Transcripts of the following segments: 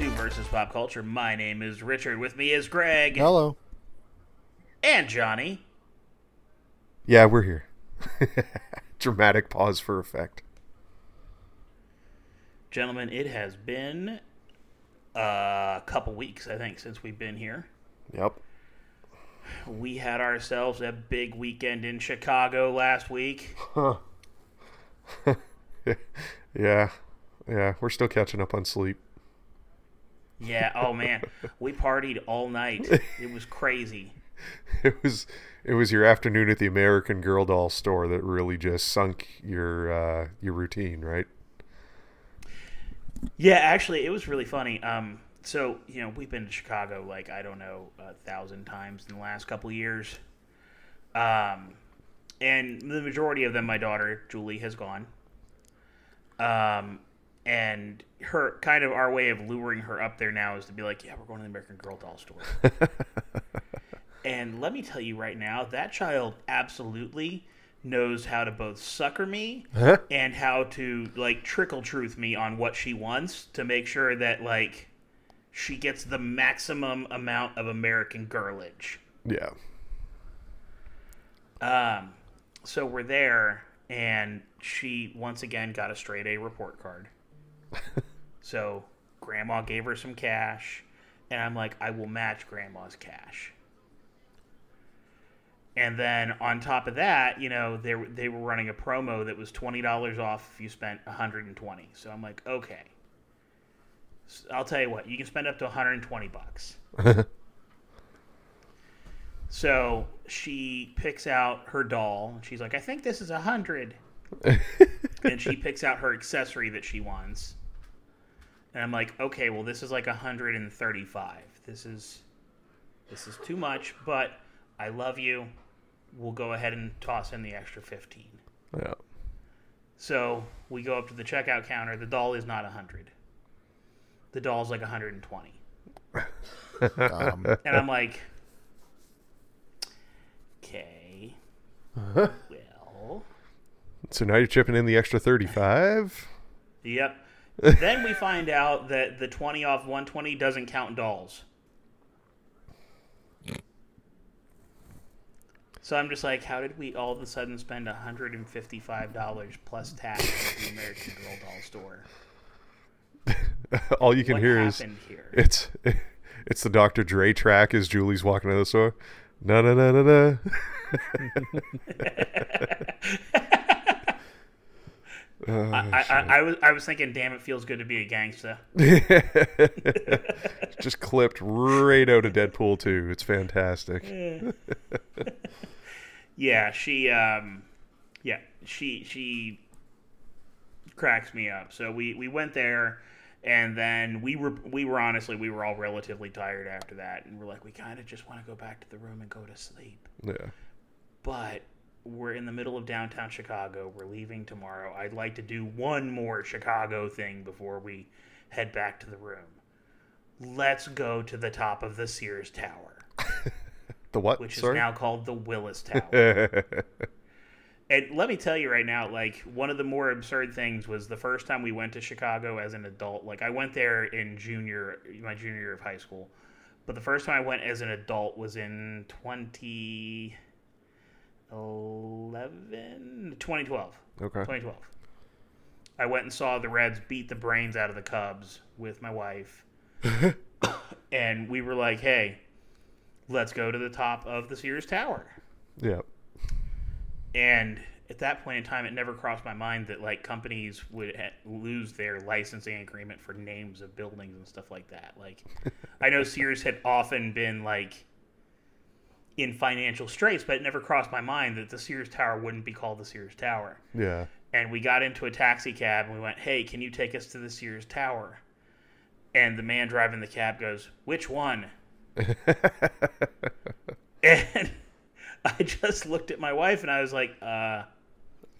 Hello, everybody. Welcome to Versus Pop Culture. My name is Richard. With me is Greg Hello. and Johnny. Yeah, we're here. Dramatic pause for effect. Gentlemen, it has been a couple weeks, I think, since we've been here. Yep. We had ourselves a big weekend in Chicago last week. Huh. yeah. Yeah, we're still catching up on sleep. Yeah, oh man, we partied all night. It was crazy. It was it was your afternoon at the American Girl doll store that really just sunk your uh, your routine, right? Yeah, actually, it was really funny. Um, so you know, we've been to Chicago like I don't know a thousand times in the last couple years, um, and the majority of them, my daughter Julie has gone. Um, and her kind of our way of luring her up there now is to be like, yeah, we're going to the American Girl doll store. and let me tell you right now, that child absolutely knows how to both sucker me and how to like trickle truth me on what she wants to make sure that like she gets the maximum amount of American girlage. Yeah. Um, so we're there, and she once again got a straight A report card. So grandma gave her some cash, and I'm like, I will match grandma's cash. And then on top of that, you know, they were- they were running a promo that was twenty dollars off if you spent 120. So I'm like, okay. I'll tell you what, you can spend up to 120 bucks. So she picks out her doll. and She's like, I think this is a hundred. and she picks out her accessory that she wants. And I'm like, okay, well, this is like 135. This is this is too much, but I love you. We'll go ahead and toss in the extra 15. Yeah. So we go up to the checkout counter. The doll is not 100. The doll's like 120. Um, And I'm like, okay. Well, So now you're chipping in the extra 35? yep. Then we find out that the 20 off 120 doesn't count dolls. So I'm just like, how did we all of a sudden spend $155 plus tax at the American Girl doll store? All you can what hear is here? it's it's the Dr. Dre track as Julie's walking out of the store. Na na na na na. Oh, I, I, I was I was thinking, damn, it feels good to be a gangster. Just clipped right out of Deadpool too. It's fantastic. Yeah, she um yeah, she she cracks me up. So we we went there and then we were we were honestly we were all relatively tired after that and we're like we kind of just want to go back to the room and go to sleep. Yeah. But we're in the middle of downtown Chicago. We're leaving tomorrow. I'd like to do one more Chicago thing before we head back to the room. Let's go to the top of the Sears Tower, The what? which Sorry? is now called the Willis Tower. And let me tell you right now, like one of the more absurd things was the first time we went to Chicago as an adult. Like I went there in junior, my junior year of high school, but the first time I went as an adult was in 2011, 2012. okay. 2012. I went and saw the Reds beat the brains out of the Cubs with my wife. and we were like, hey, let's go to the top of the Sears Tower. Yeah. And at that point in time, it never crossed my mind that like companies would ha- lose their licensing agreement for names of buildings and stuff like that. Like, I know Sears had often been like in financial straits, but it never crossed my mind that the Sears Tower wouldn't be called the Sears Tower. Yeah. And we got into a taxi cab and we went, "Hey, can you take us to the Sears Tower?" And the man driving the cab goes, "Which one?" and I just looked at my wife and I was like, "Uh."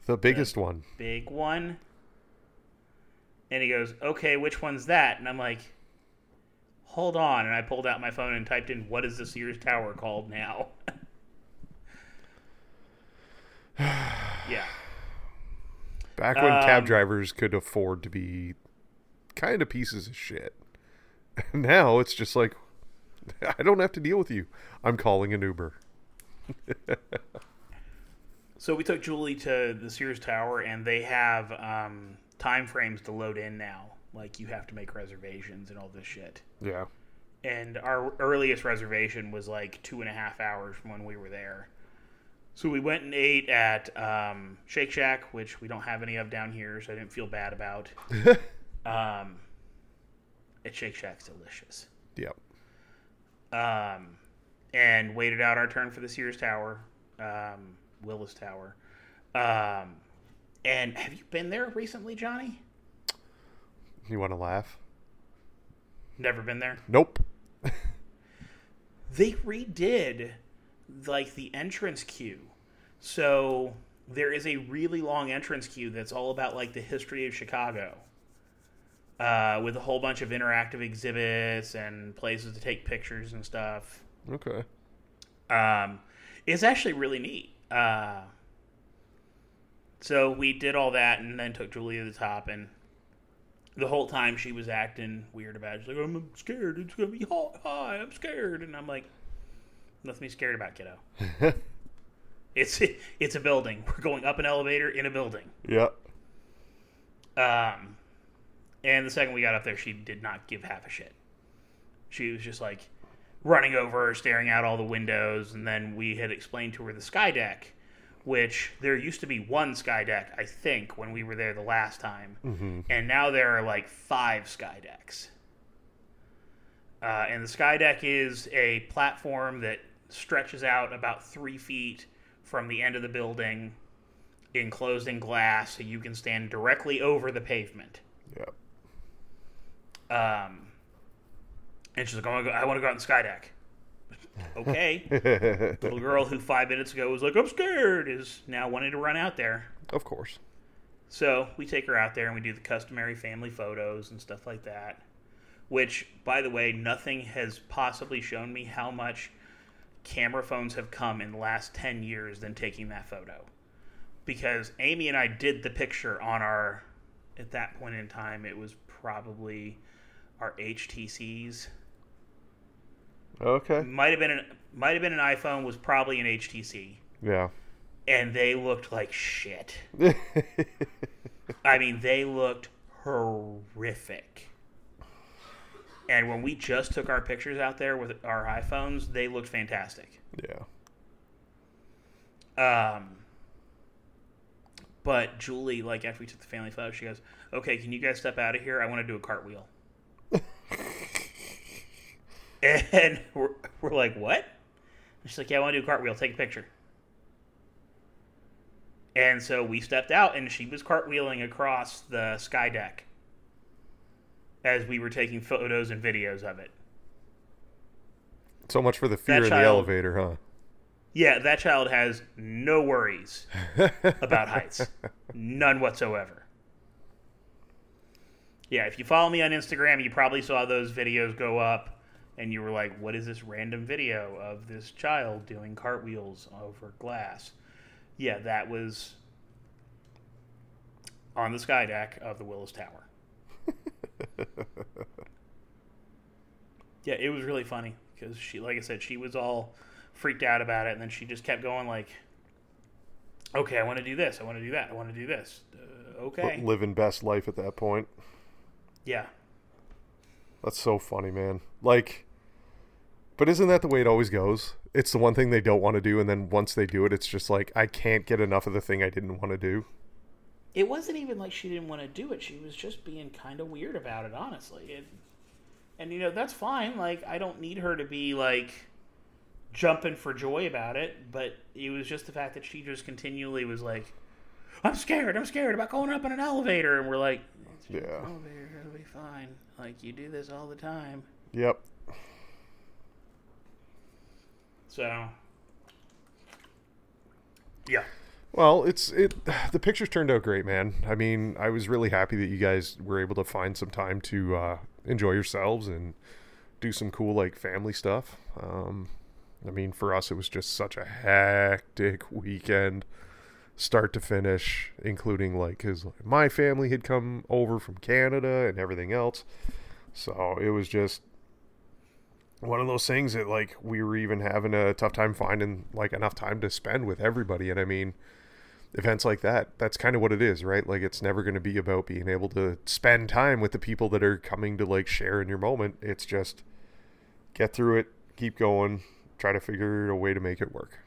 The biggest one. big one. And he goes, okay, which one's that? And I'm like, hold on. And I pulled out my phone and typed in, what is the Sears Tower called now? yeah. Back when cab Um, drivers could afford to be kind of pieces of shit. now it's just like I don't have to deal with you. I'm calling an Uber. So we took Julie to the Sears Tower, and they have um, time frames to load in now. Like you have to make reservations and all this shit. Yeah. And our earliest reservation was like two and a half hours from when we were there. So we went and ate at um, Shake Shack, which we don't have any of down here, so I didn't feel bad about. um, at Shake Shack's delicious. Yep. Um, and waited out our turn for the Sears Tower, um, Willis Tower. Um, and have you been there recently, Johnny? You want to laugh? Never been there. Nope. They redid like the entrance queue. So there is a really long entrance queue that's all about like the history of Chicago. Uh, with a whole bunch of interactive exhibits and places to take pictures and stuff. Okay. Um, it's actually really neat. Uh, so we did all that and then took Julie to the top, and the whole time she was acting weird about it. She's like, I'm scared. It's going to be hot. Hi, I'm scared. And I'm like, nothing to be scared about, kiddo. it's it's a building. We're going up an elevator in a building. Yep. Um, and the second we got up there, she did not give half a shit. She was just like running over, staring out all the windows, and then we had explained to her the sky deck, which there used to be one sky deck, I think, when we were there the last time, and now there are like five sky decks. Uh, and the sky deck is a platform that stretches out about three feet from the end of the building, enclosed in glass, so you can stand directly over the pavement. Yep. Um, and she's like, I want to go, I want to go out on the sky deck. Okay. Little girl who five minutes ago was like, I'm scared, is now wanting to run out there. Of course. So we take her out there and we do the customary family photos and stuff like that. Which, by the way, nothing has possibly shown me how much camera phones have come in the last 10 years than taking that photo. Because Amy and I did the picture on our, at that point in time, it was probably our HTCs. Okay. Might have been an might have been an iPhone, was probably an HTC. Yeah. And they looked like shit. I mean, they looked horrific. And when we just took our pictures out there with our iPhones, they looked fantastic. yeah. Um, but Julie, like after we took the family photo, she goes, "Okay, can you guys step out of here? I want to do a cartwheel." and we're, we're like, "What?" And she's like, "Yeah, I want to do a cartwheel. Take a picture." And so we stepped out, and she was cartwheeling across the sky deck as we were taking photos and videos of it. So much for the fear That in the elevator, huh? Yeah, that child has no worries about heights. None whatsoever. Yeah, if you follow me on Instagram, you probably saw those videos go up and you were like, what is this random video of this child doing cartwheels over glass? Yeah, that was on the sky deck of the Willis Tower. yeah, it was really funny because she, like I said, she was all freaked out about it, and then she just kept going like, "Okay, I want to do this. I want to do that. I want to do this. Uh, okay, Living best life at that point. yeah, That's so funny, man. Like, but isn't that the way it always goes? It's the one thing they don't want to do, and then once they do it, it's just like I can't get enough of the thing I didn't want to do. it wasn't even like she didn't want to do it. She was just being kind of weird about it, honestly. It, and you know that's fine. Like I don't need her to be like jumping for joy about it, but it was just the fact that she just continually was like, "I'm scared. I'm scared about going up in an elevator," and we're like, "It's just Yeah. an elevator. It'll be fine. Like you do this all the time." Yep. So, yeah. Well, it's it. The pictures turned out great, man. I mean, I was really happy that you guys were able to find some time to uh, enjoy yourselves and do some cool like family stuff. Um, I mean, for us, it was just such a hectic weekend. start to finish, including like because my family had come over from Canada and everything else. So it was just one of those things that like we were even having a tough time finding like enough time to spend with everybody. And I mean, events like that, that's kind of what it is, right? Like it's never going to be about being able to spend time with the people that are coming to like share in your moment. It's just get through it, keep going, try to figure a way to make it work.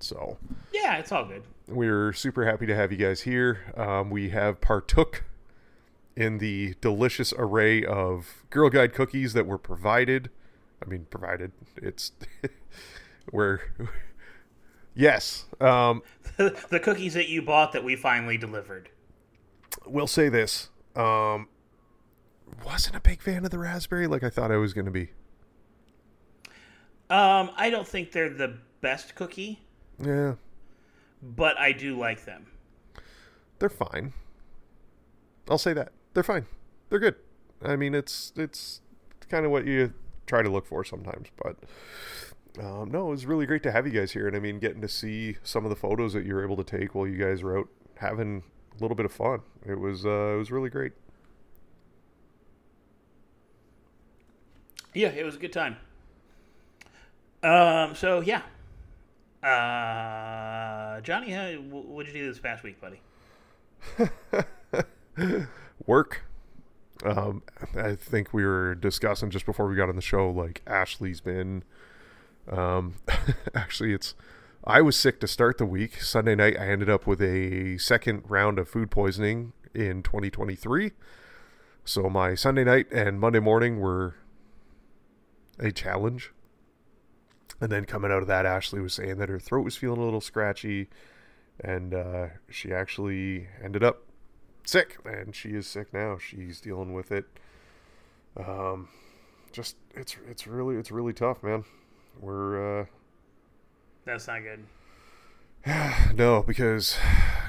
So yeah, it's all good. We're super happy to have you guys here. Um, we have partook in the delicious array of Girl Guide cookies that were provided. I mean, provided. It's where. yes. Um, the cookies that you bought that we finally delivered. We'll say this. Um, wasn't a big fan of the raspberry like I thought I was going to be. Um, I don't think they're the best cookie. Yeah. But I do like them. They're fine. I'll say that. They're fine. They're good. I mean, it's it's kind of what you try to look for sometimes, but um, no, it was really great to have you guys here, and I mean, getting to see some of the photos that you were able to take while you guys were out having a little bit of fun. It was uh, it was really great. Yeah, it was a good time. Um. So yeah, uh, Johnny, how, what did you do this past week, buddy? Work. Um, I think we were discussing just before we got on the show. Like Ashley's been. Um, actually, it's. I was sick to start the week. Sunday night, I ended up with a second round of food poisoning in 2023. So my Sunday night and Monday morning were a challenge. And then coming out of that, Ashley was saying that her throat was feeling a little scratchy, and uh, she actually ended up sick, and she is sick now. She's dealing with it. Um, just it's it's really it's really tough, man. We're uh, that's not good. no, because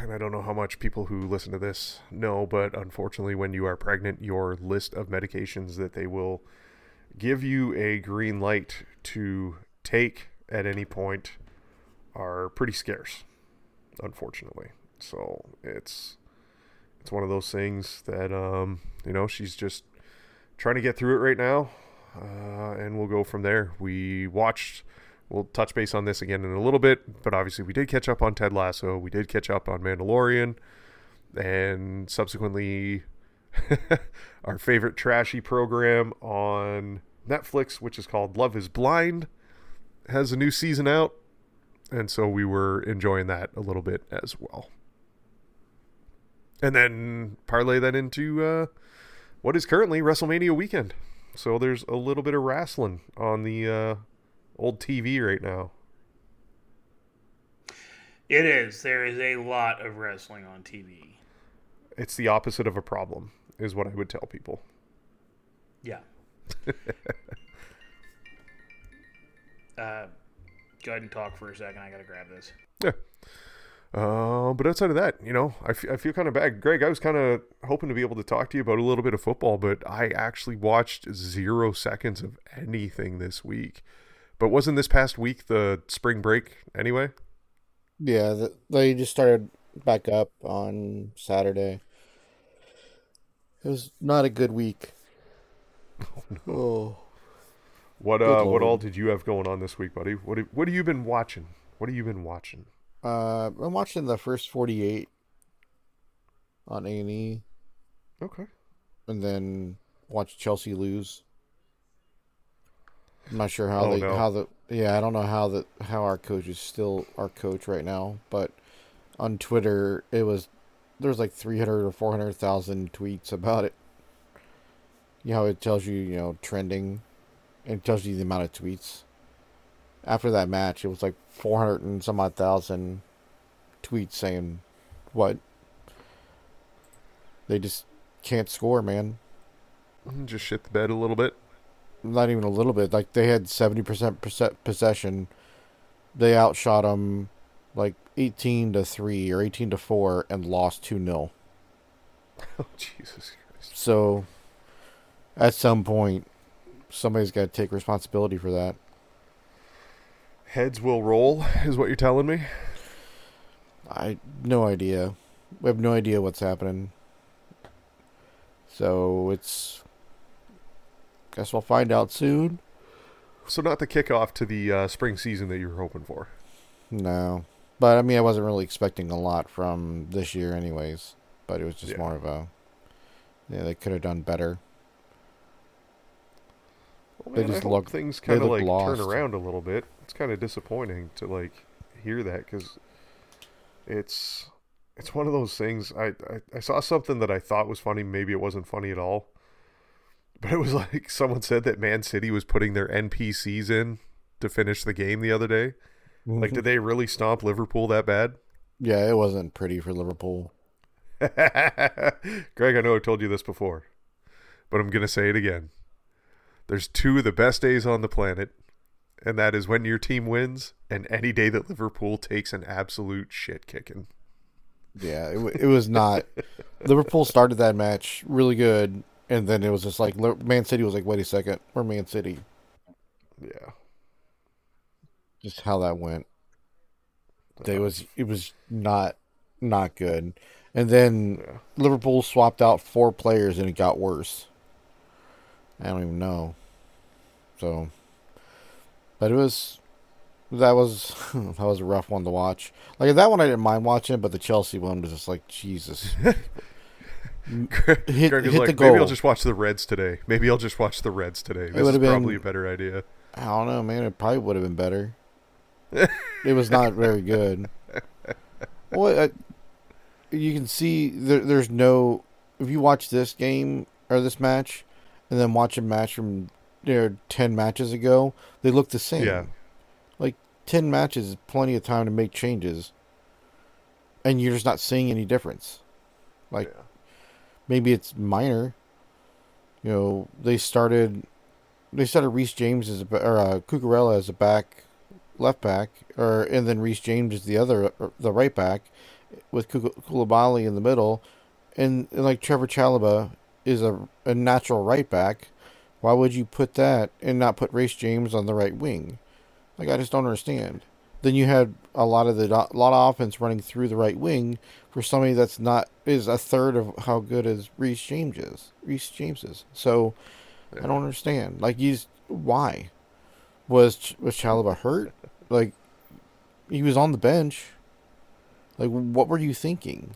and I don't know how much people who listen to this know, but unfortunately, when you are pregnant, your list of medications that they will give you a green light to take at any point are pretty scarce, unfortunately. So it's it's one of those things that um, you know she's just trying to get through it right now, uh, and we'll go from there. We watched. We'll touch base on this again in a little bit, but obviously we did catch up on Ted Lasso. We did catch up on Mandalorian, and subsequently our favorite trashy program on Netflix, which is called Love Is Blind has a new season out, and so we were enjoying that a little bit as well. And then parlay that into uh, what is currently WrestleMania weekend. So there's a little bit of wrestling on the uh, old TV right now. It is. There is a lot of wrestling on TV. It's the opposite of a problem, is what I would tell people. Yeah. Uh, go ahead and talk for a second. I gotta grab this. Yeah. Uh, but outside of that, you know, I, f- I feel kind of bad. Greg, I was kind of hoping to be able to talk to you about a little bit of football, but I actually watched zero seconds of anything this week. But wasn't this past week the spring break anyway? Yeah, the, they just started back up on Saturday. It was not a good week. Oh, no. oh. What uh, what all did you have going on this week, buddy? What have, what have you been watching? What have you been watching? Uh, I'm watching the first 48 on A and E. Okay. And then watch Chelsea lose. I'm not sure how oh, they no. how the yeah I don't know how the how our coach is still our coach right now, but on Twitter it was there's like 300 or 400,000 tweets about it. You know, it tells you you know trending it tells you the amount of tweets. After that match, it was like 400 and some odd thousand tweets saying what? They just can't score, man. Just shit the bed a little bit. Not even a little bit. Like they had 70% possession. They outshot them like 18 to 3 or 18 to 4 and lost 2 0. Oh, Jesus Christ. So, at some point, somebody's got to take responsibility for that. Heads will roll, is what you're telling me. I no idea. We have no idea what's happening. So it's. Guess we'll find out soon. So not the kickoff to the uh, spring season that you were hoping for. No, but I mean, I wasn't really expecting a lot from this year, anyways. But it was just Yeah. more of a. Yeah, they could have done better. Well, They just look- things kind of like lost. turn around a little bit. It's kind of disappointing to like hear that because it's it's one of those things. I, I I saw something that I thought was funny. Maybe it wasn't funny at all, but it was like someone said that Man City was putting their NPCs in to finish the game the other day. Like, mm-hmm. did they really stomp Liverpool that bad? yeah, it wasn't pretty for Liverpool. Greg, I know I've told you this before, but I'm going to say it again. There's two of the best days on the planet, and that is when your team wins and any day that Liverpool takes an absolute shit kicking. Yeah, it, it was not. Liverpool started that match really good, and then it was just like Man City was like, "Wait a second, we're Man City." Yeah. Just how that went. It was it was not not good, and then Yeah. Liverpool swapped out four players, and it got worse. I don't even know. So, but it was that was that was a rough one to watch. Like that one, I didn't mind watching, but the Chelsea one was just like Jesus. Greg Hit- Greg hit like, the maybe I'll just watch the Reds today. Maybe I'll just watch the Reds today. This is been- probably a better idea. I don't know, man. It probably would have been better. it was not very good. Well, I, uh, you can see there, there's no. If you watch this game or this match, and then watch a match from you know, ten matches ago, they look the same. Yeah. Like ten matches is plenty of time to make changes, and you're just not seeing any difference. Like Yeah. maybe it's minor. You know, they started they started Reece James as a, or uh, Cucurella as a back, left back, or and then Reece James is the other uh, the right back, with Koulibaly in the middle, and, and like Trevoh Chalobah is a a natural right back. Why would you put that and not put Reece James on the right wing? Like I just don't understand. Then you had a lot of the a lot of offense running through the right wing for somebody that's not is a third of how good as Reece James is. Reece James is. So I don't understand. Like he's why was was Chalobah hurt? Like he was on the bench. Like what were you thinking?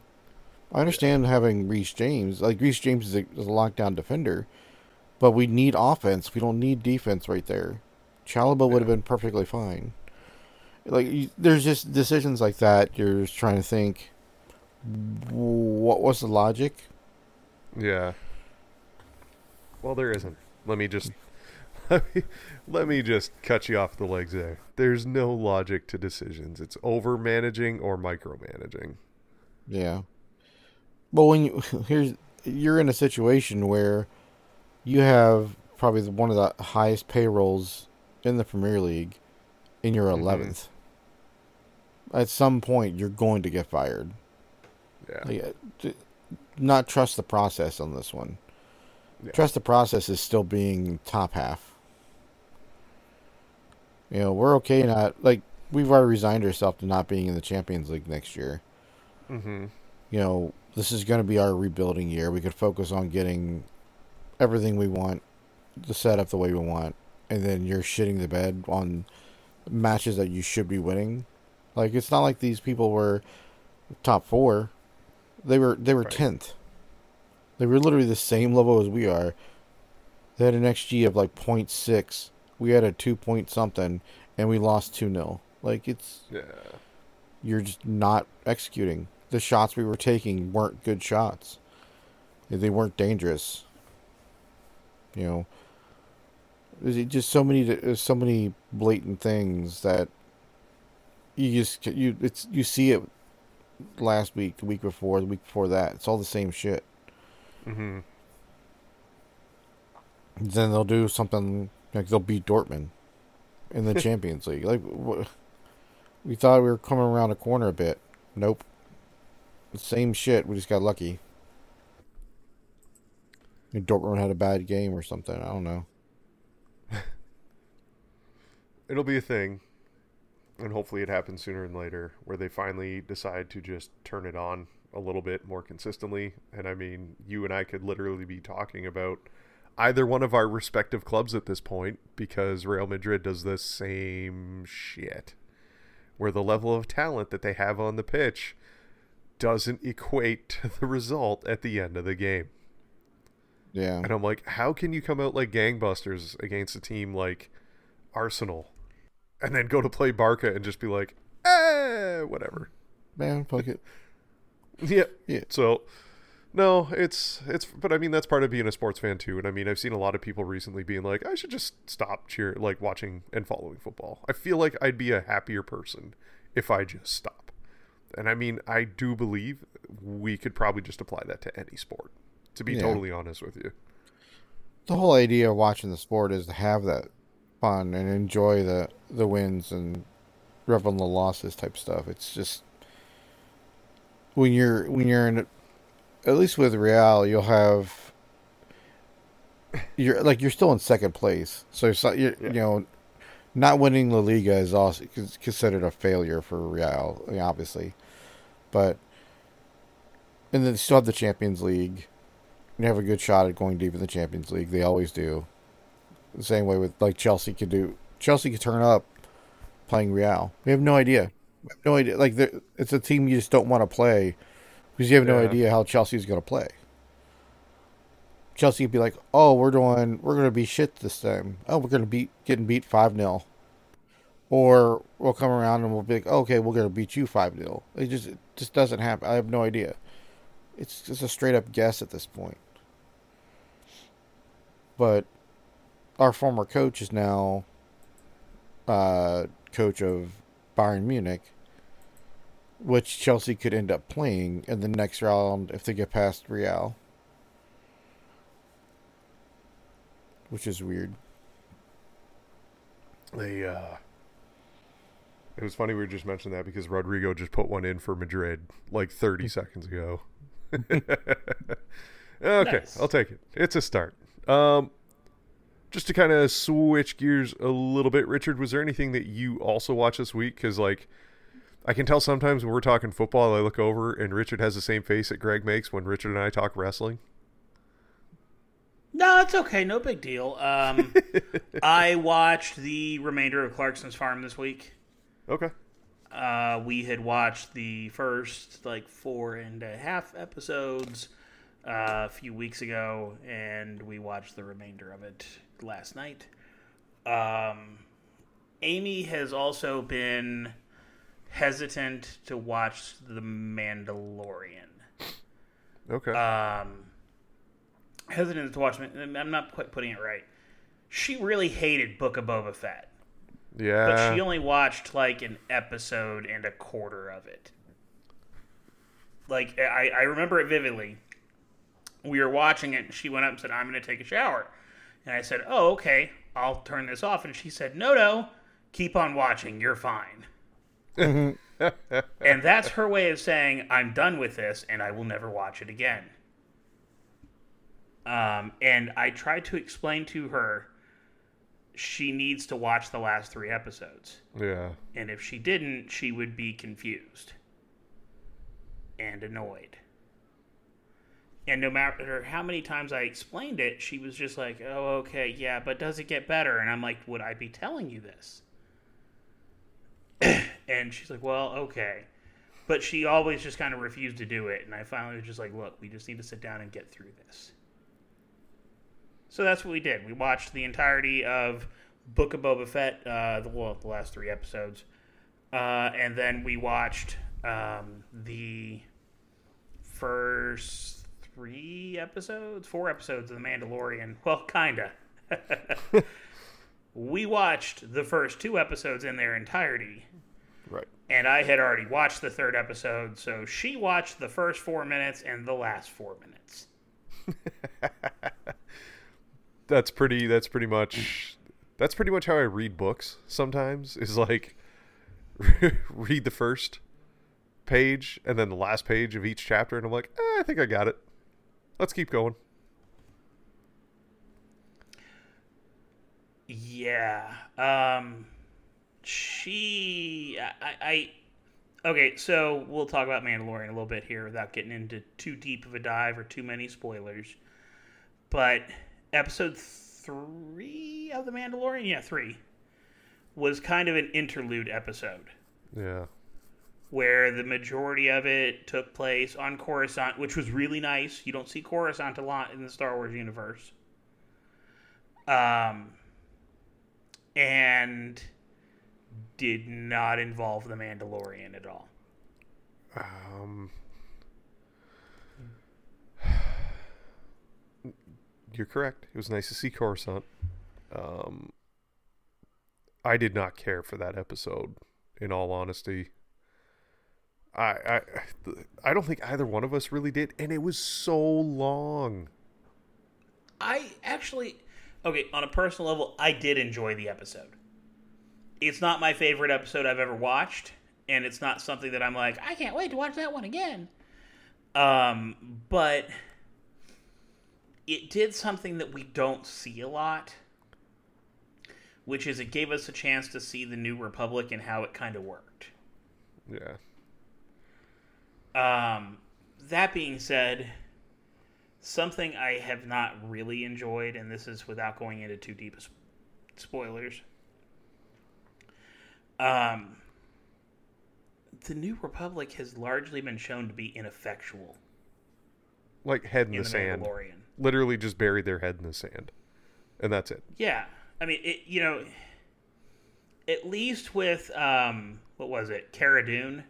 I understand having Reece James. Like Reece James is a, is a lockdown defender, but we need offense. We don't need defense right there. Chalobah would have been perfectly fine. Like you, there's just decisions like that. You're just trying to think. What was the logic? Yeah. Well, there isn't. Let me just let me, let me just cut you off the legs there. There's no logic to decisions. It's over managing or micromanaging. Yeah. But when you here's you're in a situation where you have probably the- one of the highest payrolls in the Premier League, and you're Mhm. 11th. At some point, you're going to get fired. Yeah. Like, uh, not trust the process on this one. Yeah. Trust the process is still being top half. You know, we're okay not like we've already resigned ourselves to not being in the Champions League next year Mm-hmm. you know, this is going to be our rebuilding year. We could focus on getting everything we want, the setup the way we want, and then you're shitting the bed on matches that you should be winning. Like it's not like these people were top four; they were they were Right. tenth. They were literally the same level as we are. They had an XG of like 0.6. We had a two point something, and we lost two 0 Like it's Yeah. you're just not executing. The shots we were taking weren't good shots. They weren't dangerous. You know, there's just so many, there's so many blatant things that you just you it's you see it last week, the week before, the week before that. It's all the same shit. Mm-hmm. Then they'll do something like they'll beat Dortmund in the Champions League. Like we thought we were coming around a corner a bit. Nope. Same shit. We just got lucky. Dortmund had a bad game or something. I don't know. It'll be a thing. and hopefully it happens sooner than later, where they finally decide to just turn it on a little bit more consistently. And I mean, you and I could literally be talking about either one of our respective clubs at this point because Real Madrid does the same shit. Where the level of talent that they have on the pitch doesn't equate to the result at the end of the game. Yeah. And I'm like, how can you come out like gangbusters against a team like Arsenal and then go to play Barca and just be like, eh, whatever. Man, fuck it. Yeah. Yeah. So no, it's it's but I mean that's part of being a sports fan too. And I mean I've seen a lot of people recently being like, I should just stop cheer like watching and following football. I feel like I'd be a happier person if I just stop. And I mean I do believe we could probably just apply that to any sport. To be Yeah. totally honest with you. The whole idea of watching the sport is to have that fun and enjoy the the wins and revel in the losses type stuff. It's just when you're when you're in at least with Real, you'll have you're like you're still in second place. So not, you're, Yeah. you know not winning La Liga is also considered a failure for Real, obviously. But and then they still have the Champions League. You have a good shot at going deep in the Champions League. They always do. The same way with like Chelsea could do. Chelsea could turn up playing Real. We have no idea. We have no idea. Like it's a team you just don't want to play because you have no idea how Chelsea's going to play. Chelsea could be like, "Oh, we're doing, we're going to be shit this time. Oh, we're going to beat, getting beat five 0 or we'll come around and we'll be like, okay, we're to beat you five 0 It just, it just doesn't happen. I have no idea. It's just a straight up guess at this point. But our former coach is now uh, coach of Bayern Munich, which Chelsea could end up playing in the next round if they get past Real. Which is weird. They uh it was funny we were just mentioning that because Rodrygo just put one in for Madrid like 30 seconds ago. okay, Nice. I'll take it. It's a start. Um just to kind of switch gears a little bit, Richard, was there anything that you also watched this week? Because, like, I can tell sometimes when we're talking football, I look over and Richard has the same face that Greg makes when Richard and I talk wrestling. No, it's okay. No big deal. Um, I watched the remainder of Clarkson's Farm this week. Okay. Uh, we had watched the first like four and a half episodes uh, a few weeks ago, and we watched the remainder of it last night. Um, Amy has also been hesitant to watch The Mandalorian. Okay. Um, hesitant to watch. I'm not quite putting it right. She really hated Book of Boba Fett yeah. but she only watched like an episode and a quarter of it. Like I, I remember it vividly. We were watching it, and she went up and said, "I'm going to take a shower," and I said, "Oh, okay, I'll turn this off." And she said, "No, no, keep on watching. You're fine." and that's her way of saying, "I'm done with this, and I will never watch it again." Um, and I tried to explain to her she needs to watch the last three episodes. yeah. And if she didn't, she would be confused and annoyed. And no matter how many times I explained it, she was just like, oh, okay, yeah, but does it get better? And I'm like, would I be telling you this? and she's like, well, okay. But she always just kind of refused to do it. And I finally was just like, look, we just need to sit down and get through this. So that's what we did. We watched the entirety of Book of Boba Fett, uh, the, well, the last three episodes, uh, and then we watched um, the first three episodes, four episodes of The Mandalorian. Well, kinda. we watched the first two episodes in their entirety, Right. and I had already watched the third episode, so she watched the first four minutes and the last four minutes. that's pretty that's pretty much that's pretty much how I read books sometimes is like read the first page and then the last page of each chapter and I'm like, eh, I think I got it. Let's keep going. Yeah. Um, she, I, I, okay, so we'll talk about Mandalorian a little bit here without getting into too deep of a dive or too many spoilers. But episode three of the Mandalorian, yeah, three, was kind of an interlude episode Yeah. where the majority of it took place on Coruscant, which was really nice. You don't see Coruscant a lot in the Star Wars universe. Um, and did not involve the Mandalorian at all. Um, you're correct. It was nice to see Coruscant. Um, I did not care for that episode. In all honesty, I I I don't think either one of us really did, and it was so long. I actually, okay, on a personal level, I did enjoy the episode. It's not my favorite episode I've ever watched, and it's not something that I'm like, I can't wait to watch that one again. Um, but it did something that we don't see a lot, which is it gave us a chance to see the New Republic and how it kind of worked. Yeah. Um, that being said, something I have not really enjoyed, and this is without going into too deep spoilers. Um, the New Republic has largely been shown to be ineffectual Like head in, in the, the sand. Mandalorian. Literally just buried their head in the sand, and that's it. Yeah, I mean, it. You know, at least with um, what was it, Cara Dune?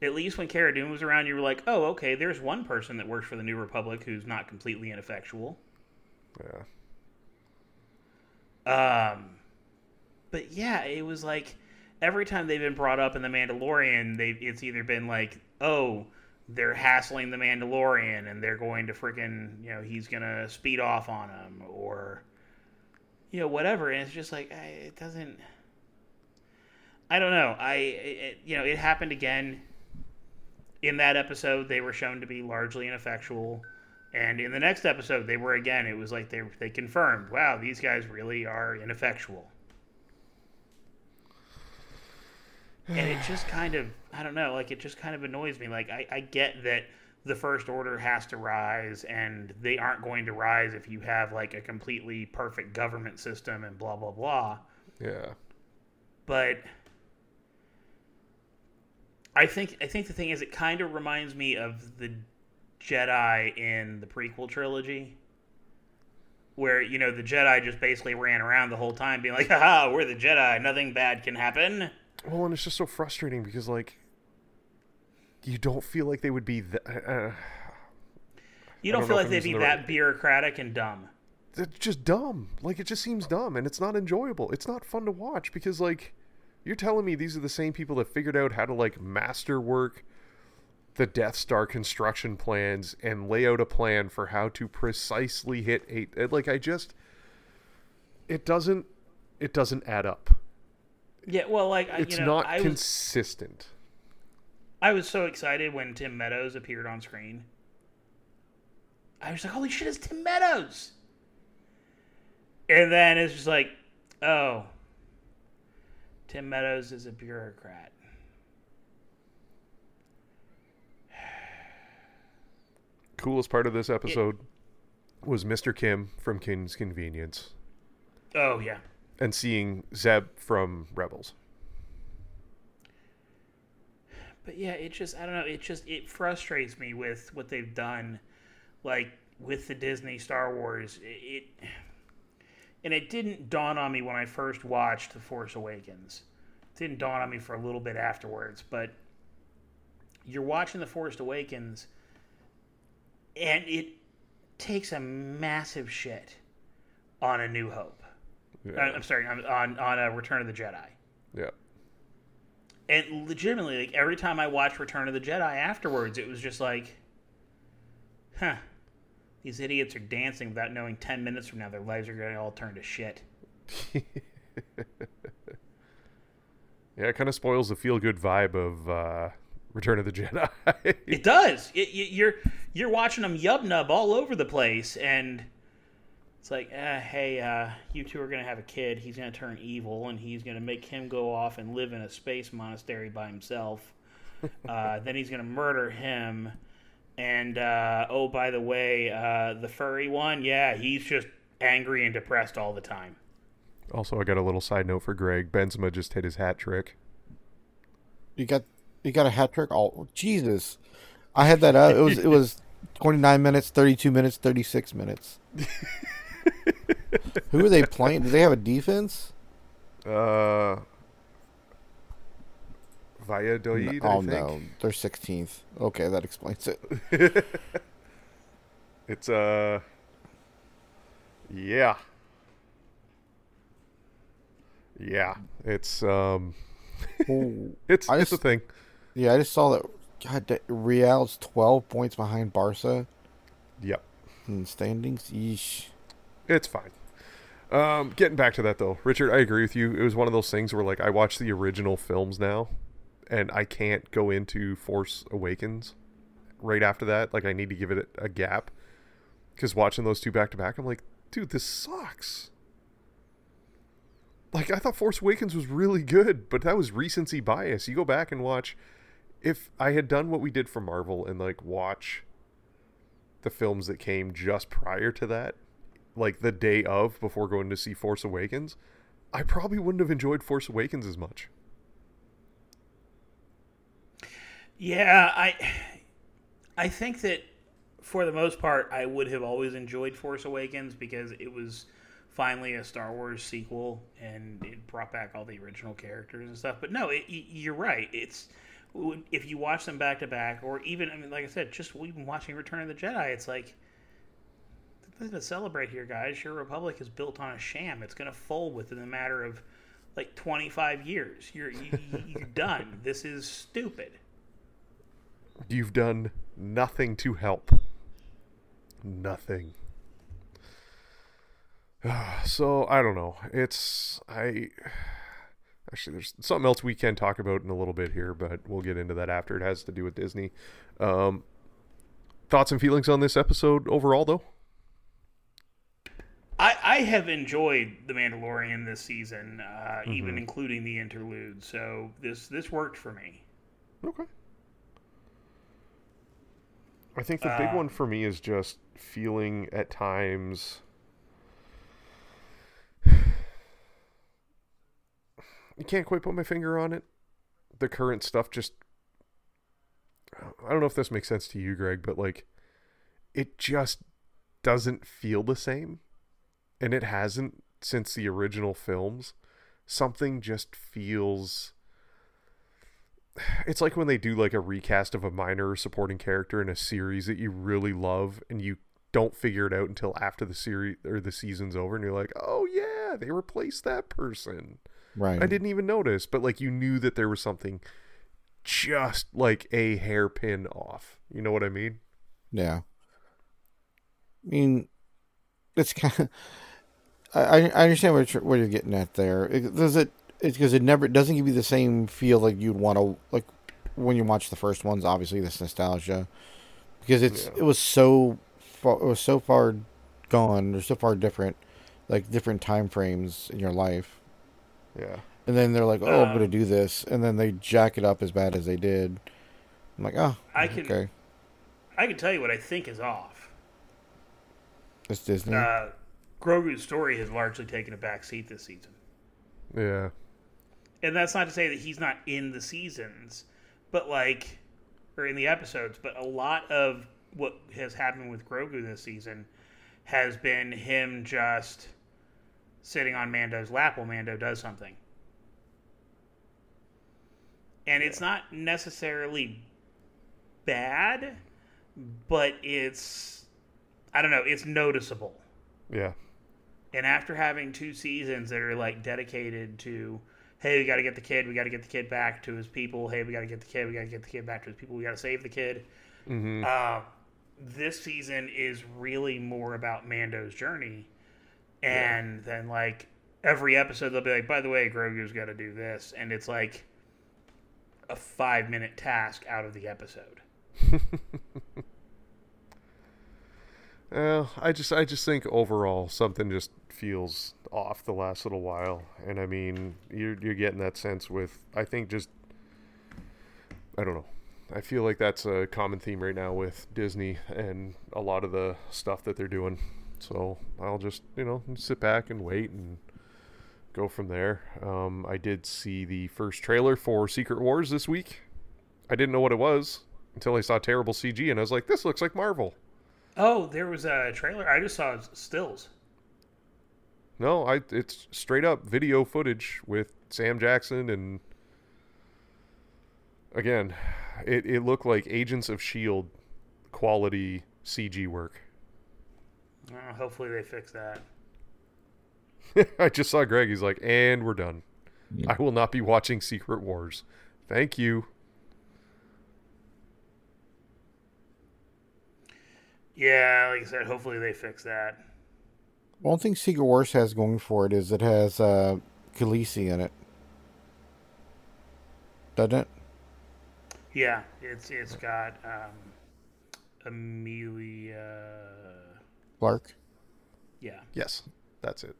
At least when Cara Dune was around, you were like, oh, okay, there's one person that works for the New Republic who's not completely ineffectual. Yeah. Um, but yeah, it was like every time they've been brought up in the Mandalorian, they it's either been like, oh, they're hassling the Mandalorian and they're going to freaking, you know, he's gonna speed off on him or, you know, whatever. And it's just like it doesn't. I don't know. I it, you know it happened again. In that episode, they were shown to be largely ineffectual. And in the next episode, they were again. It was like they they confirmed, wow, these guys really are ineffectual. And it just kind of, I don't know, like it just kind of annoys me. Like I, I get that the first order has to rise, and they aren't going to rise if you have like a completely perfect government system and blah blah blah. Yeah. But I think I think the thing is, it kind of reminds me of the Jedi in the prequel trilogy, where you know the Jedi just basically ran around the whole time, being like, "Haha, we're the Jedi. Nothing bad can happen." Well, and it's just so frustrating because like you don't feel like they would be th- uh, You don't don't feel like they'd be that right- bureaucratic and dumb. it's just dumb. Like it just seems dumb and it's not enjoyable. It's not fun to watch because like you're telling me these are the same people that figured out how to like masterwork the Death Star construction plans and lay out a plan for how to precisely hit eight. Like I just it doesn't it doesn't add up. Yeah, well, like It's you know, not I was consistent. I was so excited when Tim Meadows appeared on screen. I was like, "Holy shit, it's Tim Meadows!" And then it's just like, "Oh, Tim Meadows is a bureaucrat." Coolest part of this episode was Mr. Kim from Kim's Convenience Oh yeah, and seeing Zeb from Rebels. but yeah, it just I don't know. It just it frustrates me with what they've done, like with the Disney Star Wars. It, it and it didn't dawn on me when I first watched The Force Awakens. It didn't dawn on me for a little bit afterwards, but you're watching The Force Awakens, and it takes a massive shit on A New Hope. Uh, I'm sorry, on on, on uh, Return of the Jedi. Yeah. And legitimately, like every time I watched Return of the Jedi afterwards, it was just like, huh, these idiots are dancing without knowing 10 minutes from now their lives are going to all turn to shit. Yeah, it kind of spoils the feel good vibe of uh, Return of the Jedi. It does. It, you, you're you're watching them yub nub all over the place, and It's like, uh, hey, uh, you two are gonna have a kid. He's gonna turn evil, and he's gonna make him go off and live in a space monastery by himself. uh, then he's gonna murder him. And uh, oh, by the way, uh, the furry one, yeah, he's just angry and depressed all the time. Also, I got a little side note for Greg. Benzema just hit his hat trick. You got you got a hat trick. Oh Jesus! I had that up. It was it was twenty nine minutes, thirty two minutes, thirty six minutes. Who are they playing? Do they have a defense? Uh, Valladolid. oh I think. no, they're sixteenth. Okay, that explains it. It's uh, yeah, yeah. It's um, it's I it's a thing. Yeah, I just saw that. God, Real's twelve points behind Barca Yep, in standings. Yeesh. it's fine. Um, getting back to that though, Richard, I agree with you. It was one of those things where like I watch the original films now, and I can't go into Force Awakens right after that. Like I need to give it a, gap because watching those two back to back, I'm like, dude, this sucks. Like I thought Force Awakens was really good, but that was recency bias. You go back and watch. If I had done what we did for Marvel and like watch the films that came just prior to that, like the day of before going to see Force Awakens, I probably wouldn't have enjoyed Force Awakens as much. Yeah, I I think that for the most part, I would have always enjoyed Force Awakens because it was finally a Star Wars sequel and it brought back all the original characters and stuff. But no, it, you're right. It's if you watch them back to back, or even I mean, like I said, just even watching Return of the Jedi, it's like nothing to celebrate here, guys. Your Republic is built on a sham. It's going to fold within a matter of like 25 years. You're you, you're done. This is stupid. You've done nothing to help. Nothing. So I don't know. It's I actually there's something else we can talk about in a little bit here, but we'll get into that after. It has to do with Disney. Um, thoughts and feelings on this episode overall, though. I, have enjoyed The Mandalorian this season, uh, even including the interlude. So this this worked for me. Okay. I think the big Uh, one for me is just feeling at times. You can't quite put my finger on it. The current stuff just. I don't know if this makes sense to you, Greg, but like, it just doesn't feel the same. And it hasn't since the original films. Something just feels it's like when they do like a recast of a minor supporting character in a series that you really love and you don't figure it out until after the series or the season's over and you're like oh yeah they replaced that person Right. i didn't even notice but like you knew that there was something just like a hairpin off you know what i mean Yeah. I mean, it's kind of. I I understand what you're, what you're getting at there. It, does it? It's because it never it doesn't give you the same feel like you'd want to like when you watch the first ones. Obviously, this nostalgia because it's Yeah. it was so far, it was so far gone or so far different, like different time frames in your life. yeah And then they're like, "Oh, I'm gonna do this," and then they jack it up as bad as they did. I'm like, "Oh, I can okay, I can tell you what I think is off. it's Disney." Uh, Grogu's story has largely taken a back seat this season, yeah and that's not to say that he's not in the seasons, but like, or in the episodes. But a lot of what has happened with Grogu this season has been him just sitting on Mando's lap while Mando does something. And it's not necessarily bad, but it's I don't know, it's noticeable. yeah And after having two seasons that are like dedicated to, hey, we got to get the kid, we got to get the kid back to his people. Hey, we got to get the kid, we got to get the kid back to his people. We got to save the kid. mm-hmm. Uh, this season is really more about Mando's journey, and then like every episode they'll be like, by the way, Grogu's got to do this, and it's like a five minute task out of the episode. Uh, I just I just think overall something just feels off the last little while, and I mean you're you're getting that sense with I think just I don't know. I feel like that's a common theme right now with Disney and a lot of the stuff that they're doing. So I'll just you know sit back and wait and go from there. Um, I did see the first trailer for Secret Wars this week. I didn't know what it was until I saw terrible CG, and I was like, "This looks like Marvel." Oh, there was a trailer. I just saw stills. No, I it's straight up video footage with Sam Jackson and again, it, it looked like Agents of Shield quality CG work. Uh, hopefully they fix that. I just saw Greg. He's like, and we're done. I will not be watching Secret Wars. Thank you. Yeah, like I said, hopefully they fix that. One thing Secret Wars has going for it is it has uh, Khaleesi in it. Doesn't it? Yeah, it's it's got um, Emilia. Clarke? Yeah. Yes, that's it.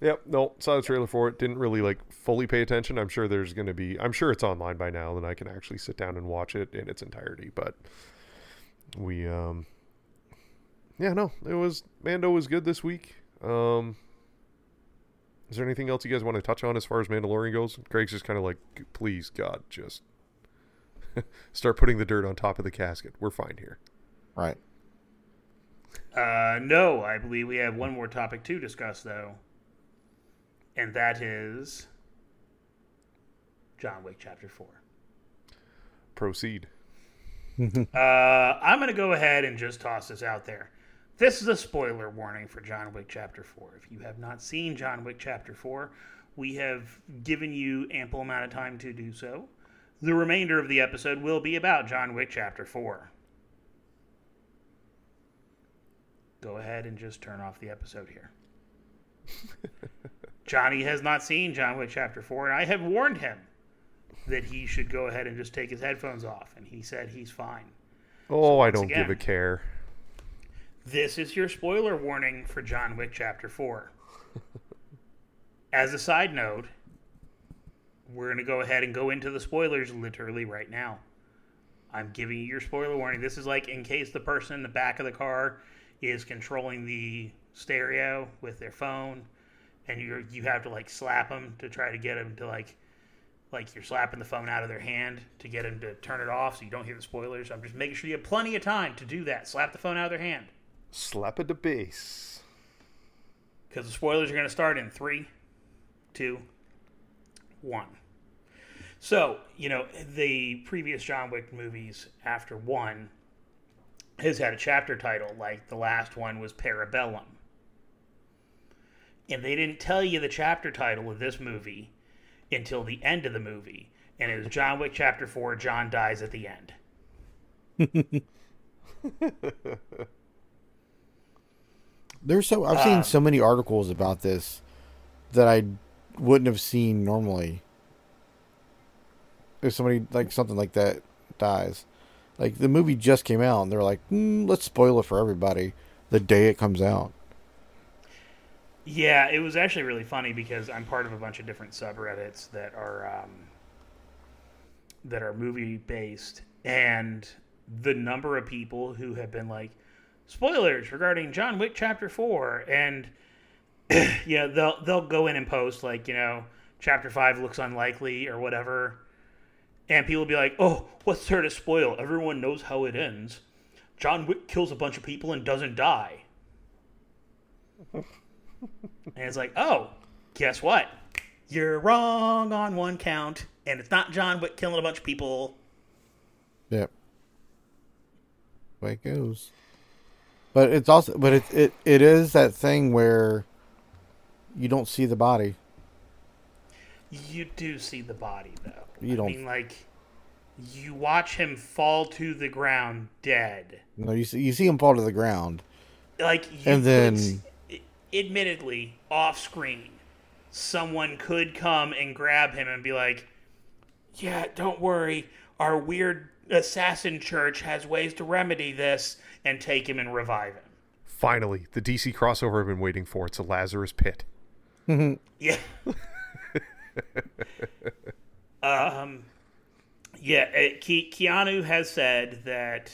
Yep, no, saw the trailer for it. Didn't really like fully pay attention. I'm sure there's going to be. I'm sure it's online by now, and I can actually sit down and watch it in its entirety. But we, um, yeah, no, it was Mando was good this week. Um, is there anything else you guys want to touch on as far as Mandalorian goes? Craig's just kind of like, please, God, just start putting the dirt on top of the casket. We're fine here. Right. Uh, no, I believe we have one more topic to discuss, though, and that is John Wick Chapter Four. Proceed. Uh, I'm going to go ahead and just toss this out there. This is a spoiler warning for John Wick Chapter 4. If you have not seen John Wick Chapter 4, we have given you ample amount of time to do so. The remainder of the episode will be about John Wick Chapter 4. Go ahead and just turn off the episode here. Johnny has not seen John Wick Chapter 4, and I have warned him that he should go ahead and just take his headphones off, and he said he's fine. Oh, I don't give a care. This is your spoiler warning for John Wick Chapter 4. As a side note, we're going to go ahead and go into the spoilers literally right now. I'm giving you your spoiler warning. This is like in case the person in the back of the car is controlling the stereo with their phone and you you have to like slap them to try to get them to like like you're slapping the phone out of their hand to get them to turn it off so you don't hear the spoilers. I'm just making sure you have plenty of time to do that. Slap the phone out of their hand Slap at the base. because the spoilers are going to start in three, two, one. So, you know, the previous John Wick movies after one has had a chapter title, like the last one was Parabellum. And they didn't tell you the chapter title of this movie until the end of the movie. And it was John Wick Chapter 4 John dies at the end. There's so I've Um, seen so many articles about this that I wouldn't have seen normally. If somebody like something like that dies, like the movie just came out, and they're like, mm, "Let's spoil it for everybody the day it comes out." Yeah, it was actually really funny because I'm part of a bunch of different subreddits that are um, that are movie based, and the number of people who have been like spoilers regarding John Wick Chapter Four, and yeah, they'll they'll go in and post like you know Chapter Five looks unlikely or whatever, and people will be like, oh, what's there to spoil? Everyone knows how it ends. John Wick kills a bunch of people and doesn't die. And it's like, oh, guess what? You're wrong on one count, and it's not John Wick killing a bunch of people. Yep. Way it goes. But it's also, but it it it is that thing where you don't see the body. You do see the body, though. You I don't- mean, like, you watch him fall to the ground dead. No, you see you see him fall to the ground. Like, you And then- admittedly, off screen, someone could come and grab him and be like, yeah, don't worry. our weird assassin church has ways to remedy this and take him and revive him. Finally, the DC crossover I've been waiting for. It's a Lazarus Pit. Yeah. um, yeah. Ke- Keanu has said that,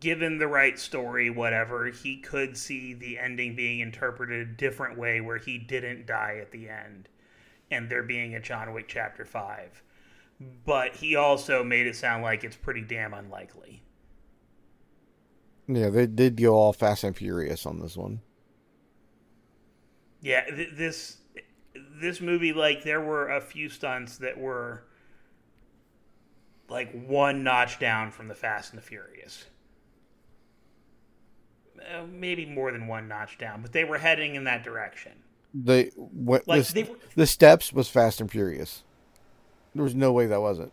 given the right story, whatever, he could see the ending being interpreted a different way, where he didn't die at the end, and there being a John Wick Chapter Five. But he also made it sound like it's pretty damn unlikely. Yeah, they did go all Fast and Furious on this one. Yeah, th- this this movie like there were a few stunts that were like one notch down from the Fast and the Furious. Uh, maybe more than one notch down, but they were heading in that direction. They what Like, the, they were- the steps was Fast and Furious. There was no way that wasn't.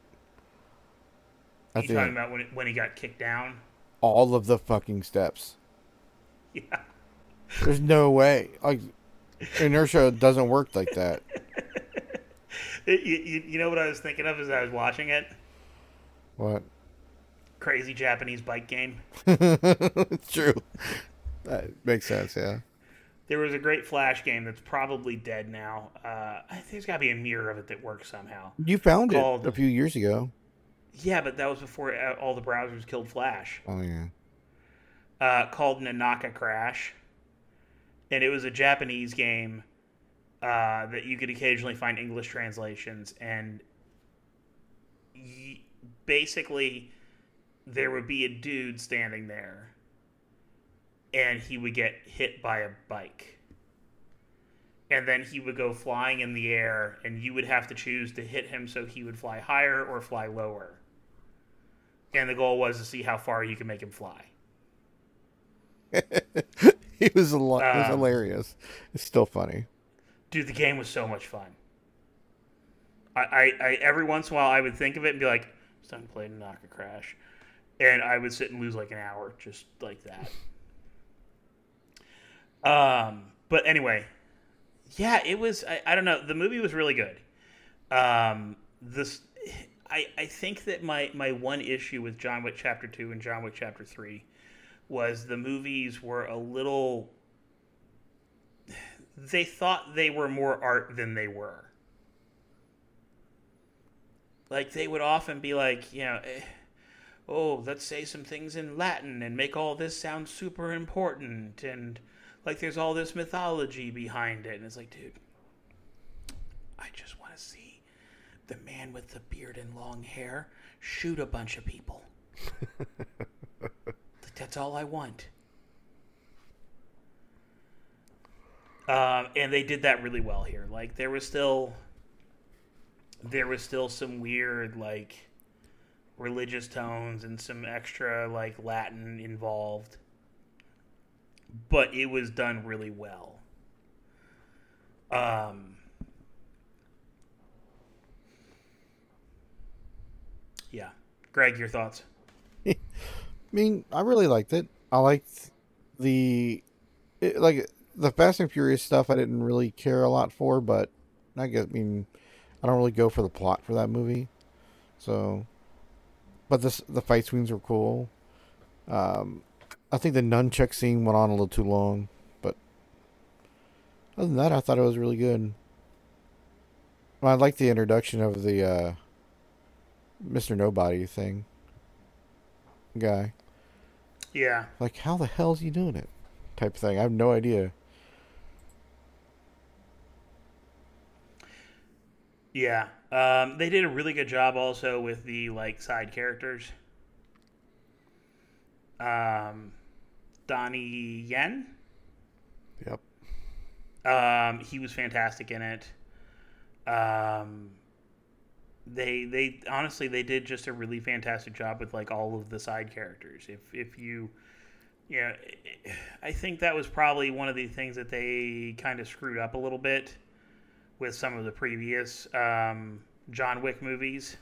At You talking end. about when it, when he got kicked down? all of the fucking steps. Yeah. There's no way. Like inertia doesn't work like that. You, you, you know what I was thinking of as I was watching it? What? Crazy Japanese bike game. it's true. That makes sense. Yeah. There was a great Flash game that's probably dead now. Uh, I think there's got to be a mirror of it that works somehow. You found Called- it a few years ago. Yeah, but that was before uh, all the browsers killed Flash. Oh yeah. uh, called Nanaca Crash, and it was a Japanese game uh, that you could occasionally find English translations, and y- basically there would be a dude standing there, and he would get hit by a bike. And then he would go flying in the air, and you would have to choose to hit him so he would fly higher or fly lower. And the goal was to see how far you could make him fly. it was a lot. It was Um, hilarious. It's still funny. Dude, the game was so much fun. I, I, I every once in a while I would think of it and be like, it's time to play Nanaca Crash. And I would sit and lose like an hour just like that. Um, but anyway, yeah, it was I, I don't know, the movie was really good. Um this I, I think that my, my one issue with John Wick Chapter Two and John Wick Chapter Three was the movies were a little they thought they were more art than they were. Like they would often be like, you know, eh, oh, let's say some things in Latin and make all this sound super important and like there's all this mythology behind it and it's like, dude, I just want to see the man with the beard and long hair shoot a bunch of people. That's all I want. Um, and they did that really well here. Like there was still there was still some weird like religious tones and some extra like Latin involved. But it was done really well. Um Yeah. Greg, your thoughts? I mean, I really liked it. I liked the it, like the Fast and Furious stuff. I didn't really care a lot for, but I guess I mean, I don't really go for the plot for that movie. So, but this the fight scenes were cool. Um, I think the nunchuck scene went on a little too long, but other than that, I thought it was really good. Well, I like the introduction of the uh, Mr. Nobody thing guy. Yeah. Like, how the hell is he doing it? Type thing. I have no idea. Yeah. Um, they did a really good job also with the like side characters. Um, Donnie Yen. Yep. Um, he was fantastic in it. Um, they they honestly they did just a really fantastic job with like all of the side characters. If if you yeah, I think that was probably one of the things that they kind of screwed up a little bit with some of the previous um, John Wick movies.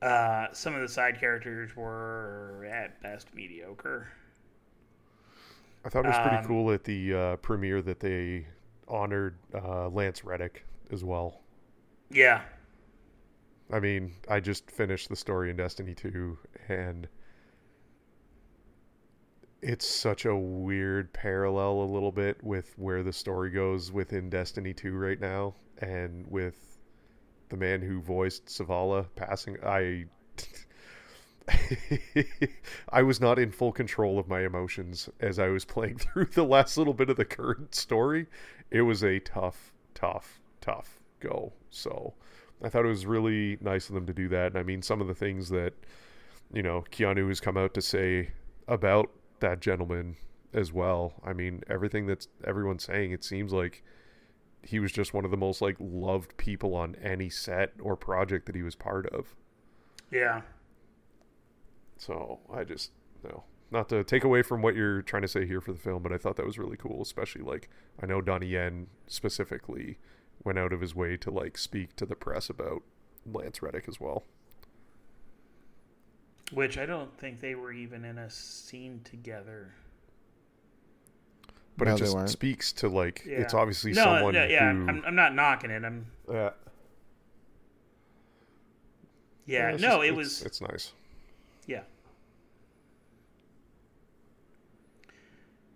Uh, some of the side characters were at best mediocre. I thought it was pretty Um, cool at the uh, premiere that they honored uh, Lance Reddick as well. Yeah. I mean, I just finished the story in Destiny 2 and it's such a weird parallel a little bit with where the story goes within Destiny 2 right now and with the man who voiced Zavala passing I I was not in full control of my emotions as I was playing through the last little bit of the current story. It was a tough, tough, tough go. So I thought it was really nice of them to do that. And I mean, some of the things that, you know, Keanu has come out to say about that gentleman as well. I mean, everything that's everyone's saying, it seems like he was just one of the most like loved people on any set or project that he was part of. Yeah. So I just you know not to take away from what you're trying to say here for the film, but I thought that was really cool, especially like I know Donnie Yen specifically went out of his way to like speak to the press about Lance Reddick as well. Which I don't think they were even in a scene together. But No, it just speaks to like Yeah. it's obviously no, someone no, yeah, who I'm, I'm not knocking it. I'm yeah. yeah, it's no, just- it it's- was it's nice. yeah.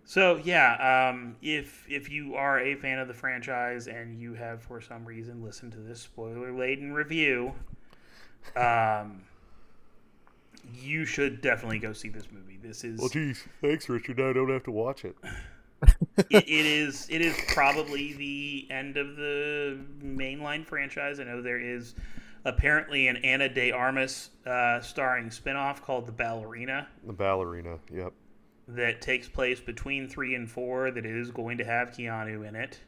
So yeah, um, if if you are a fan of the franchise and you have for some reason listened to this spoiler laden review, um, you should definitely go see this movie. This is Well, geez, thanks, Richard. Now I don't have to watch it. it, it is it is probably the end of the mainline franchise. I know there is apparently an Ana de Armas uh, starring spinoff called The Ballerina The ballerina. Yep. that takes place between three and four that is going to have Keanu in it.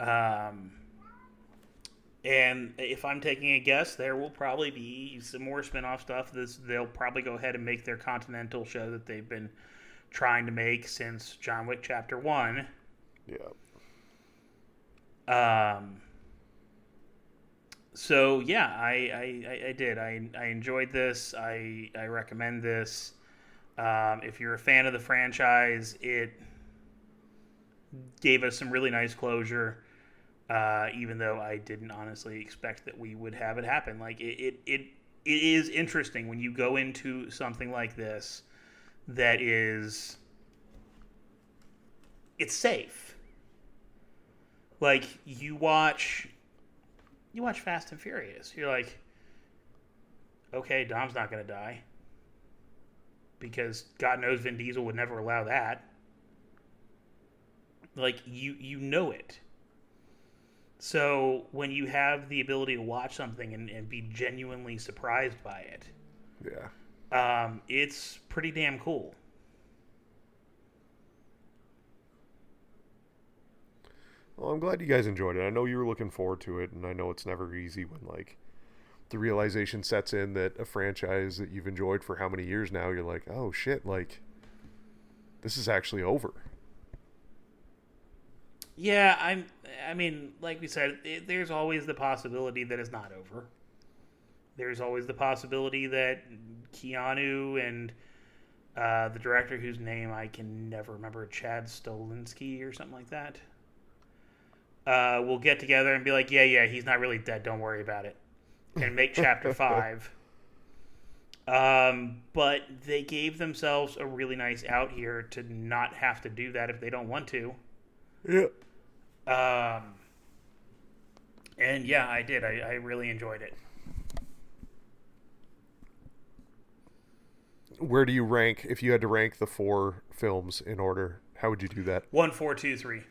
Um, and if I'm taking a guess, there will probably be some more spin-off stuff. This they'll probably go ahead and make their Continental show that they've been trying to make since John Wick Chapter One. Yeah. Um, so yeah, I, I, I, I did. I, I enjoyed this. I, I recommend this. Um, if you're a fan of the franchise, it gave us some really nice closure. Uh, even though I didn't honestly expect that we would have it happen. Like it, it, it, it is interesting when you go into something like this that is it's safe like you watch you watch Fast and Furious. You're like, okay, Dom's not gonna die. Because God knows Vin Diesel would never allow that. Like you you know it. So when you have the ability to watch something and, and be genuinely surprised by it, Yeah. um, it's pretty damn cool. Well, I'm glad you guys enjoyed it. I know you were looking forward to it, and I know it's never easy when like the realization sets in that a franchise that you've enjoyed for how many years now, you're like, oh shit, like this is actually over. Yeah, I'm. I mean, like we said, it, there's always the possibility that it's not over. There's always the possibility that Keanu and uh, the director, whose name I can never remember, Chad Stolinsky or something like that, uh, will get together and be like, "Yeah, yeah, he's not really dead. Don't worry about it," and make Chapter Five. Um, but they gave themselves a really nice out here to not have to do that if they don't want to. Yeah. Um, and yeah, I did. I, I really enjoyed it. Where do you rank if you had to rank the four films in order? How would you do that? One, four, two, three.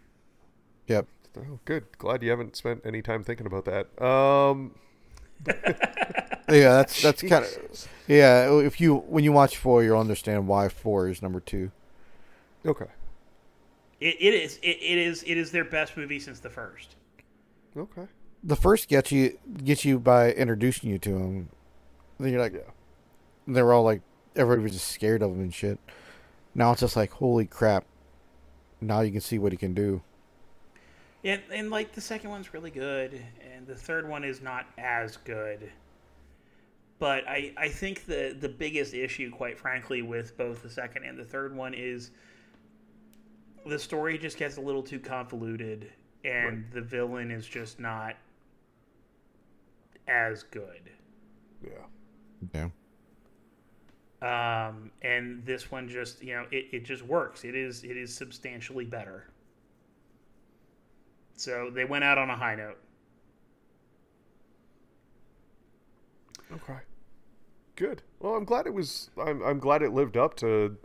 Yep. Oh, good. Glad you haven't spent any time thinking about that. Um, Yeah, that's that's kind of yeah. If you when you watch four, you'll understand why four is number two. okay. It, it is. It, it is. It is their best movie since the first. Okay. The first gets you gets you by introducing you to him. Then you're like, Yeah. they were all like, everybody was just scared of him and shit. Now it's just like, holy crap! Now you can see what he can do. And, and like the second one's really good, and the third one is not as good. But I, I think the the biggest issue, quite frankly, with both the second and the third one is the story just gets a little too convoluted, and the villain is just not as good. Yeah. Yeah. Um, and this one just you know it, it just works. It is it is substantially better. So they went out on a high note. Okay. Good. Well, I'm glad it was. I'm I'm glad it lived up to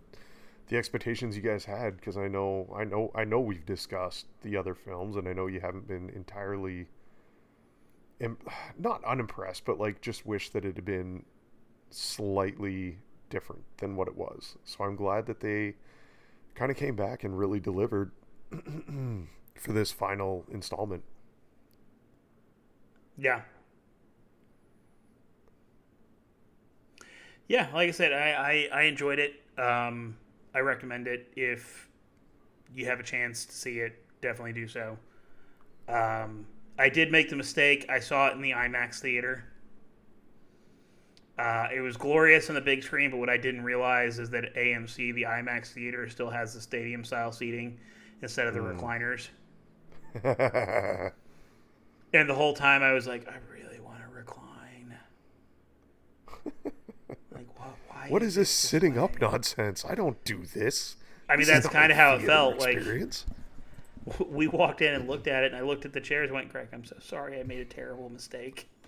the expectations you guys had because I know I know I know we've discussed the other films and I know you haven't been entirely. Im- not unimpressed, but like just wish that it had been slightly different than what it was. So I'm glad that they kind of came back and really delivered for this final installment. Yeah. Yeah, like I said, I, I, I enjoyed it. Um, I recommend it if you have a chance to see it. Definitely do so. Um, I did make the mistake. I saw it in the IMAX theater. Uh, it was glorious on the big screen, but what I didn't realize is that AMC, the IMAX theater, still has the stadium style seating instead of the recliners. And the whole time I was like, I really want to recline. like, what? Why? what is this sitting up nonsense? I don't do this. I mean, This that's kind of how it theater felt. Like experience. we walked in and looked at it, and I looked at the chairs, and went, "Greg, I'm so sorry. I made a terrible mistake."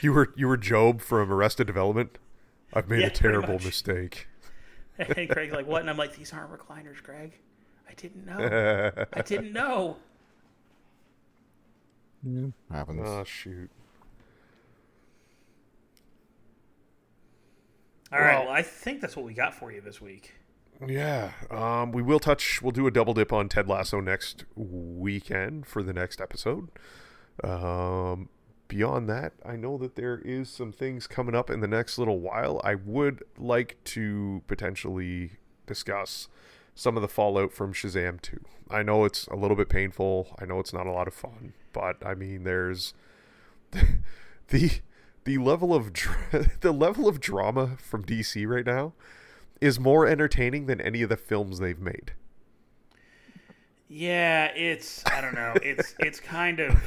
You were you were Gob from Arrested Development. I've made Yeah, a terrible mistake. And Greg's like, "What?" And I'm like, "These aren't recliners, Greg. I didn't know. I didn't know." Yeah, Happens. oh shoot. All right. Well- Well, I think that's what we got for you this week. Yeah. Um, we will touch. We'll do a double dip on Ted Lasso next weekend for the next episode. Um, beyond that, I know that there is some things coming up in the next little while. I would like to potentially discuss some of the fallout from Shazam 2. I know it's a little bit painful. I know it's not a lot of fun, but I mean, there's the the level of dra- the level of drama from DC right now is more entertaining than any of the films they've made. Yeah, it's I don't know. It's it's kind of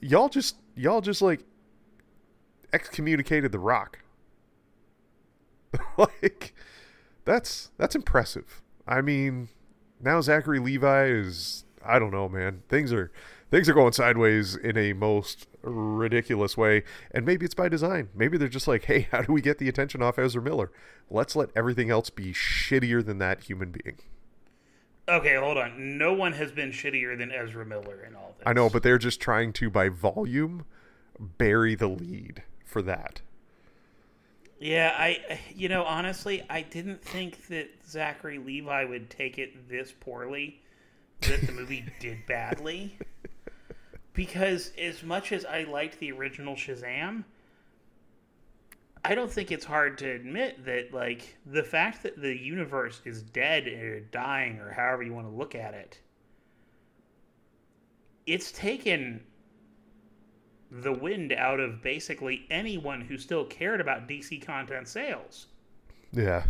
Y'all just y'all just like excommunicated the Rock. like that's that's impressive. I mean, now Zachary Levi is I don't know, man. Things are things are going sideways in a most ridiculous way, and maybe it's by design. Maybe they're just like, "Hey, how do we get the attention off Ezra Miller? Let's let everything else be shittier than that human being." okay. Hold on. No one has been shittier than Ezra Miller in all this. I know, but they're just trying to, by volume, bury the lead for that. Yeah, I you know honestly, I didn't think that Zachary Levi would take it this poorly. That the movie did badly. Because as much as I liked the original Shazam, I don't think it's hard to admit that like the fact that the universe is dead or dying or however you want to look at it, it's taken the wind out of basically anyone who still cared about DC content sales. Yeah.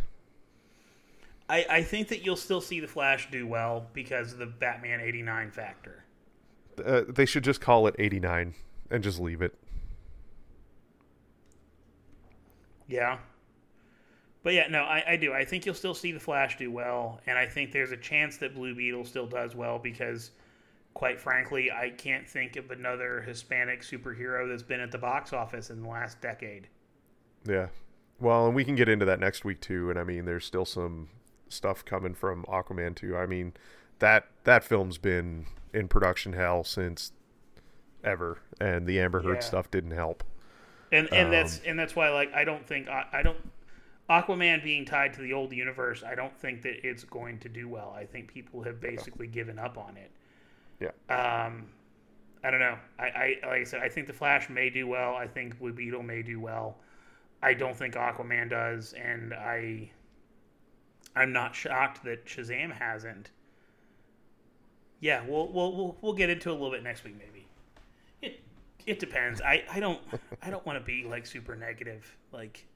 I, I think that you'll still see the Flash do well because of the Batman '89 factor. Uh, they should just call it 89 and just leave it. Yeah. But yeah, no, I, I do. I think you'll still see the Flash do well, and I think there's a chance that Blue Beetle still does well because, quite frankly, I can't think of another Hispanic superhero that's been at the box office in the last decade. Yeah. Well, and we can get into that next week too. And I mean, there's still some stuff coming from Aquaman too. I mean, that that film's been in production hell since ever, and the Amber Heard Yeah. stuff didn't help. and and that's and that's why like I don't think I, I don't Aquaman being tied to the old universe. I don't think that it's going to do well. I think people have basically given up on it. Yeah. Um, I don't know. I, I like I said, I think the Flash may do well. I think Blue Beetle may do well. I don't think Aquaman does, and I I'm not shocked that Shazam hasn't. Yeah, we'll we'll we'll, we'll get into it a little bit next week maybe. It it depends. I, I don't I don't want to be like super negative. Like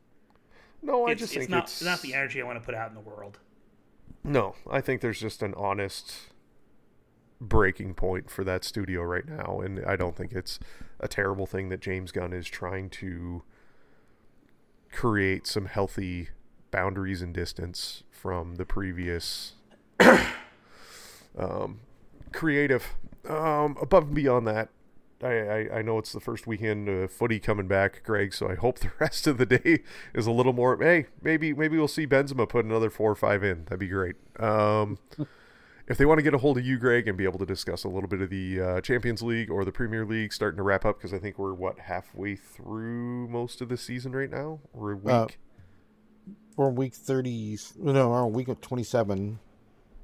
No, I it's, just it's think not it's not the energy I want to put out in the world. No, I think there's just an honest breaking point for that studio right now, and I don't think it's a terrible thing that James Gunn is trying to create some healthy boundaries and distance from the previous um, creative. Um, above and beyond that, I, I, I know it's the first weekend uh, footy coming back, Greg. So I hope the rest of the day is a little more. Hey, maybe maybe we'll see Benzema put another four or five in. That'd be great. Um, if they want to get a hold of you, Greg, and be able to discuss a little bit of the uh, Champions League or the Premier League, starting to wrap up because I think we're what halfway through most of the season right now. We're a week. Uh, we're week thirty. No, we're on week of twenty-seven.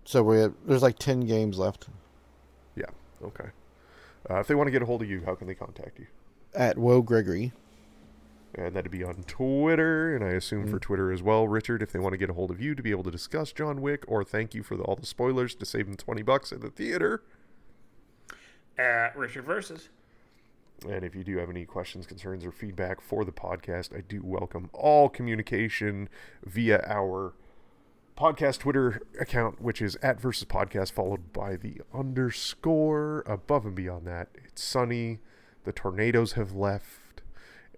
So we there's like ten games left. Yeah. Okay. Uh, if they want to get a hold of you, how can they contact you? At Woe Gregory. And that'd be on Twitter, and I assume for Twitter as well, Richard. If they want to get a hold of you to be able to discuss John Wick, or thank you for the, all the spoilers to save them twenty bucks at the theater. At Richard versus. And if you do have any questions, concerns, or feedback for the podcast, I do welcome all communication via our podcast Twitter account, which is at versus podcast, followed by the underscore. Above and beyond that, it's sunny. The tornadoes have left.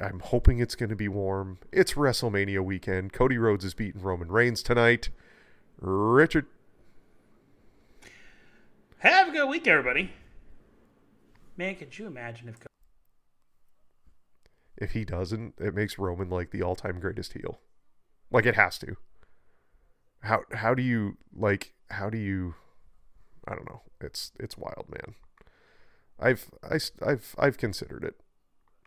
I'm hoping it's going to be warm. It's WrestleMania weekend. Cody Rhodes is beating Roman Reigns tonight. Richard, Have a good week, everybody. Man, could you imagine if if he doesn't, it makes Roman like the all-time greatest heel. Like it has to. How how do you like how do you I don't know. It's it's wild, man. I've I, have I've I've considered it.